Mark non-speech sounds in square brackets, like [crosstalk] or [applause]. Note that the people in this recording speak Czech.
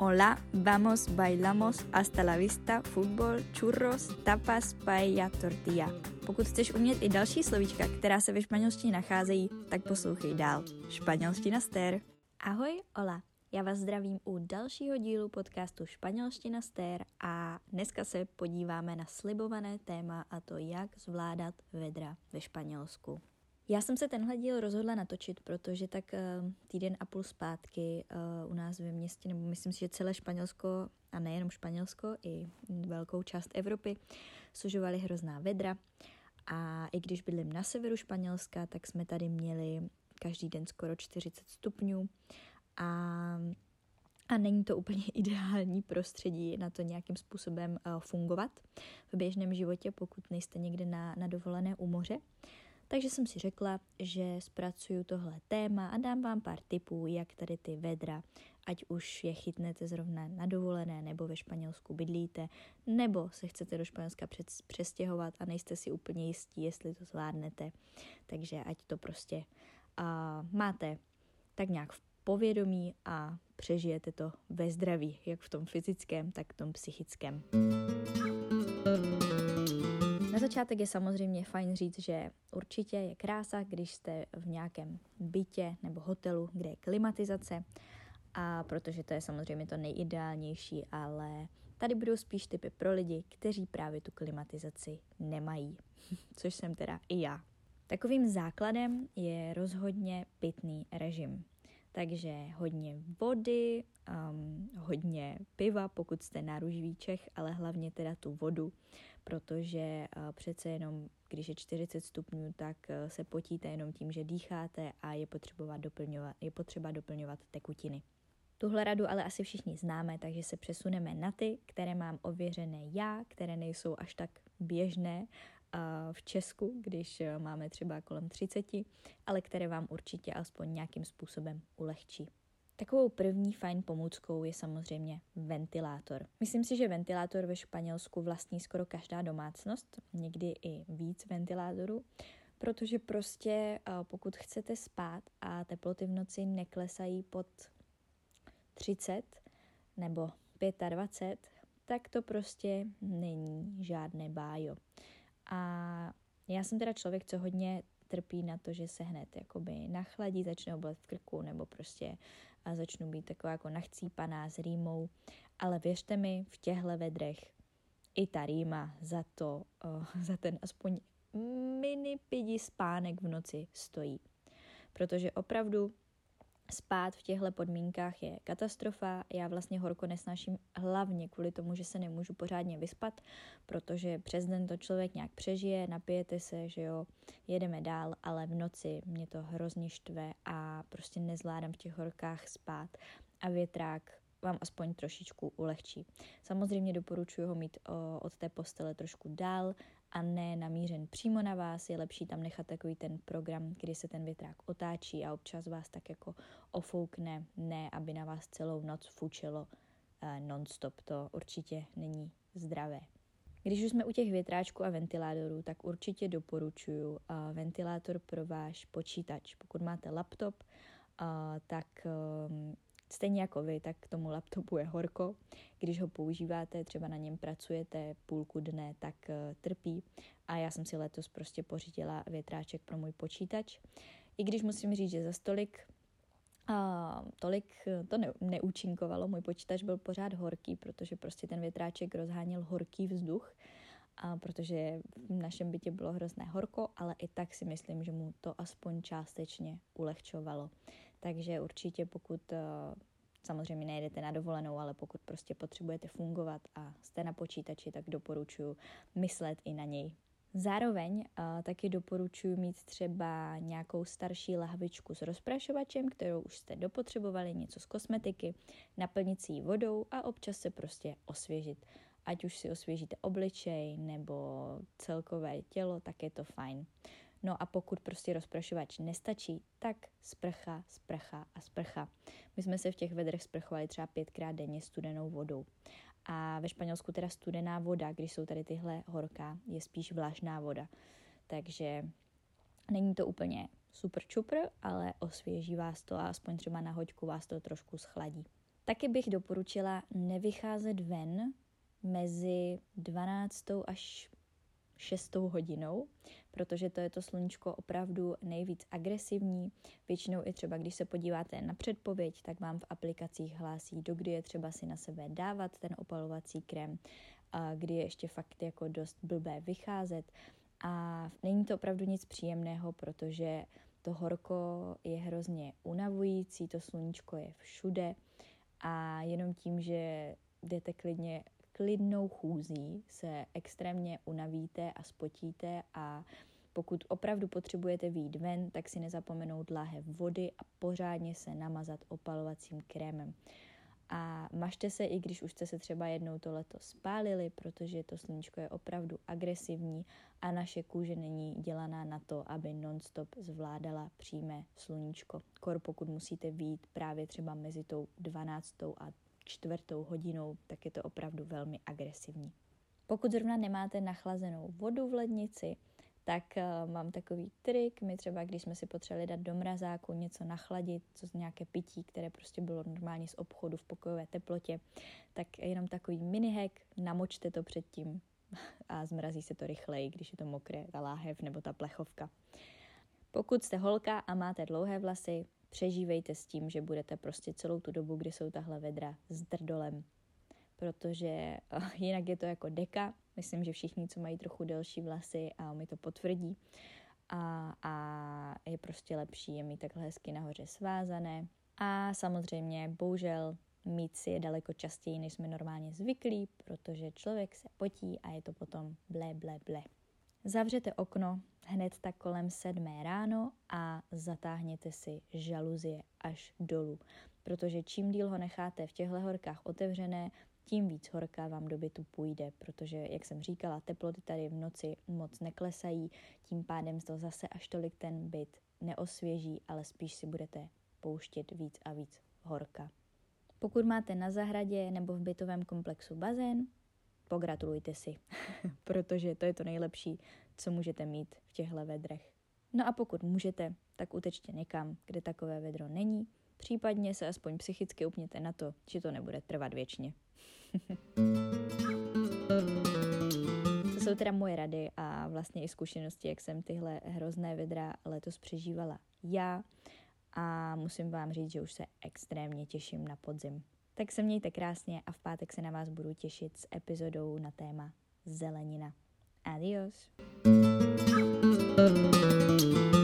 Hola, vamos, bailamos, hasta la vista, fútbol, churros, tapas, paella, tortilla. Pokud chceš umět i další slovíčka, která se ve španělštině nacházejí, tak poslouchej dál. Španělština stér. Ahoj, hola. Já vás zdravím u dalšího dílu podcastu Španělština stér a dneska se podíváme na slibované téma a to, jak zvládat vedra ve Španělsku. Já jsem se tenhle díl rozhodla natočit, protože tak uh, týden a půl zpátky uh, u nás ve městě, nebo myslím si, že celé Španělsko, a nejenom Španělsko, i velkou část Evropy, sužovaly hrozná vedra. A i když bydlím na severu Španělska, tak jsme tady měli každý den skoro 40 stupňů. A a není to úplně [laughs] ideální prostředí na to nějakým způsobem uh, fungovat v běžném životě, pokud nejste někde na, na dovolené u moře. Takže jsem si řekla, že zpracuju tohle téma a dám vám pár tipů, jak tady ty vedra, ať už je chytnete zrovna na dovolené, nebo ve Španělsku bydlíte, nebo se chcete do Španělska přestěhovat a nejste si úplně jistí, jestli to zvládnete. Takže ať to prostě a máte tak nějak v povědomí a přežijete to ve zdraví, jak v tom fyzickém, tak v tom psychickém. Na začátek je samozřejmě fajn říct, že určitě je krása, když jste v nějakém bytě nebo hotelu, kde je klimatizace, a protože to je samozřejmě to nejideálnější, ale tady budou spíš typy pro lidi, kteří právě tu klimatizaci nemají, [laughs] což jsem teda i já. Takovým základem je rozhodně pitný režim. Takže hodně vody, um, hodně piva, pokud jste náruživý Čech, ale hlavně teda tu vodu, protože přece jenom, když je 40 stupňů, tak uh, se potíte jenom tím, že dýcháte a je potřeba doplňovat, je potřeba doplňovat tekutiny. Tuhle radu ale asi všichni známe, takže se přesuneme na ty, které mám ověřené já, které nejsou až tak běžné v Česku, když eh, máme třeba kolem 30, ale které vám určitě alespoň nějakým způsobem ulehčí. Takovou první fajn pomůckou je samozřejmě ventilátor. Myslím si, že ventilátor ve Španělsku vlastní skoro každá domácnost, někdy i víc ventilátorů, protože prostě eh, pokud chcete spát a teploty v noci neklesají pod 30 nebo 25, tak to prostě není žádné bájo. A já jsem teda člověk, co hodně trpí na to, že se hned jakoby nachladí, začne bolet v krku nebo prostě a začnu být taková jako nachcípaná s rýmou. Ale věřte mi, v těchto vedrech i ta rýma za to, uh, [laughs] za ten aspoň mini pidi spánek v noci stojí. Protože opravdu Spát v těchto podmínkách je katastrofa. Já vlastně horko nesnáším hlavně kvůli tomu, že se nemůžu pořádně vyspat, protože přes den to člověk nějak přežije, napijete se, že jo, jedeme dál, ale v noci mě to hrozně štve a prostě nezvládám v těch horkách spát. A větrák vám aspoň trošičku ulehčí. Samozřejmě doporučuji ho mít o, od té postele trošku dál a ne namířen přímo na vás. Je lepší tam nechat takový ten program, kdy se ten větrák otáčí a občas vás tak jako ofoukne, ne aby na vás celou noc fučilo uh, non-stop. To určitě není zdravé. Když už jsme u těch větráčků a ventilátorů, tak určitě doporučuji uh, ventilátor pro váš počítač. Pokud máte laptop, uh, tak um, Stejně jako vy, tak k tomu laptopu je horko. Když ho používáte, třeba na něm pracujete půlku dne, tak uh, trpí. A já jsem si letos prostě pořídila větráček pro můj počítač. I když musím říct, že za stolik a tolik to ne, neúčinkovalo, můj počítač byl pořád horký, protože prostě ten větráček rozháněl horký vzduch, a protože v našem bytě bylo hrozné horko, ale i tak si myslím, že mu to aspoň částečně ulehčovalo. Takže určitě pokud eh, samozřejmě nejedete na dovolenou, ale pokud prostě potřebujete fungovat a jste na počítači, tak doporučuji myslet i na něj. Zároveň uh, taky doporučuji mít třeba nějakou starší lahvičku s rozprašovačem, kterou už jste dopotřebovali, něco z kosmetiky, naplnit si ji vodou a občas se prostě osvěžit. Ať už si osvěžíte obličej nebo celkové tělo, tak je to fajn. No a pokud prostě rozprašovač nestačí, tak sprcha, sprcha a sprcha. My jsme se v těch vedrech sprchovali třeba pětkrát denně studenou vodou. A ve Španělsku teda studená voda, když jsou tady tyhle horká, je spíš vlažná voda. Takže není to úplně super čupr, ale osvěží vás to a aspoň třeba na hoďku vás to trošku schladí. Taky bych doporučila nevycházet ven mezi 12. až 6 hodinou, protože to je to sluníčko opravdu nejvíc agresivní. Většinou i třeba, když se podíváte na předpověď, tak vám v aplikacích hlásí, do kdy je třeba si na sebe dávat ten opalovací krém, a kdy je ještě fakt jako dost blbé vycházet. A není to opravdu nic příjemného, protože to horko je hrozně unavující, to sluníčko je všude a jenom tím, že jdete klidně klidnou chůzí se extrémně unavíte a spotíte a pokud opravdu potřebujete výjít ven, tak si nezapomenout láhev vody a pořádně se namazat opalovacím krémem. A mažte se, i když už jste se třeba jednou to leto spálili, protože to sluníčko je opravdu agresivní a naše kůže není dělaná na to, aby nonstop zvládala přímé sluníčko. Kor pokud musíte výjít právě třeba mezi tou 12. a čtvrtou hodinou, tak je to opravdu velmi agresivní. Pokud zrovna nemáte nachlazenou vodu v lednici, tak uh, mám takový trik. My třeba, když jsme si potřebovali dát do mrazáku něco nachladit, co z nějaké pití, které prostě bylo normálně z obchodu v pokojové teplotě, tak jenom takový mini hack, namočte to předtím [laughs] a zmrazí se to rychleji, když je to mokré, ta láhev nebo ta plechovka. Pokud jste holka a máte dlouhé vlasy, přežívejte s tím, že budete prostě celou tu dobu, kdy jsou tahle vedra s drdolem. Protože uh, jinak je to jako deka. Myslím, že všichni, co mají trochu delší vlasy, a mi to potvrdí. A, a je prostě lepší je mít takhle hezky nahoře svázané. A samozřejmě, bohužel, mít si je daleko častěji, než jsme normálně zvyklí, protože člověk se potí a je to potom ble, ble, ble. Zavřete okno hned tak kolem sedmé ráno a zatáhněte si žaluzie až dolů, protože čím díl ho necháte v těchto horkách otevřené, tím víc horka vám do bytu půjde, protože, jak jsem říkala, teploty tady v noci moc neklesají, tím pádem to zase až tolik ten byt neosvěží, ale spíš si budete pouštět víc a víc horka. Pokud máte na zahradě nebo v bytovém komplexu bazén, pogratulujte si, [laughs] protože to je to nejlepší, co můžete mít v těchto vedrech. No a pokud můžete, tak utečte někam, kde takové vedro není, případně se aspoň psychicky upněte na to, že to nebude trvat věčně. [laughs] to jsou teda moje rady a vlastně i zkušenosti, jak jsem tyhle hrozné vedra letos přežívala já a musím vám říct, že už se extrémně těším na podzim. Tak se mějte krásně a v pátek se na vás budu těšit s epizodou na téma zelenina. Adios. thank you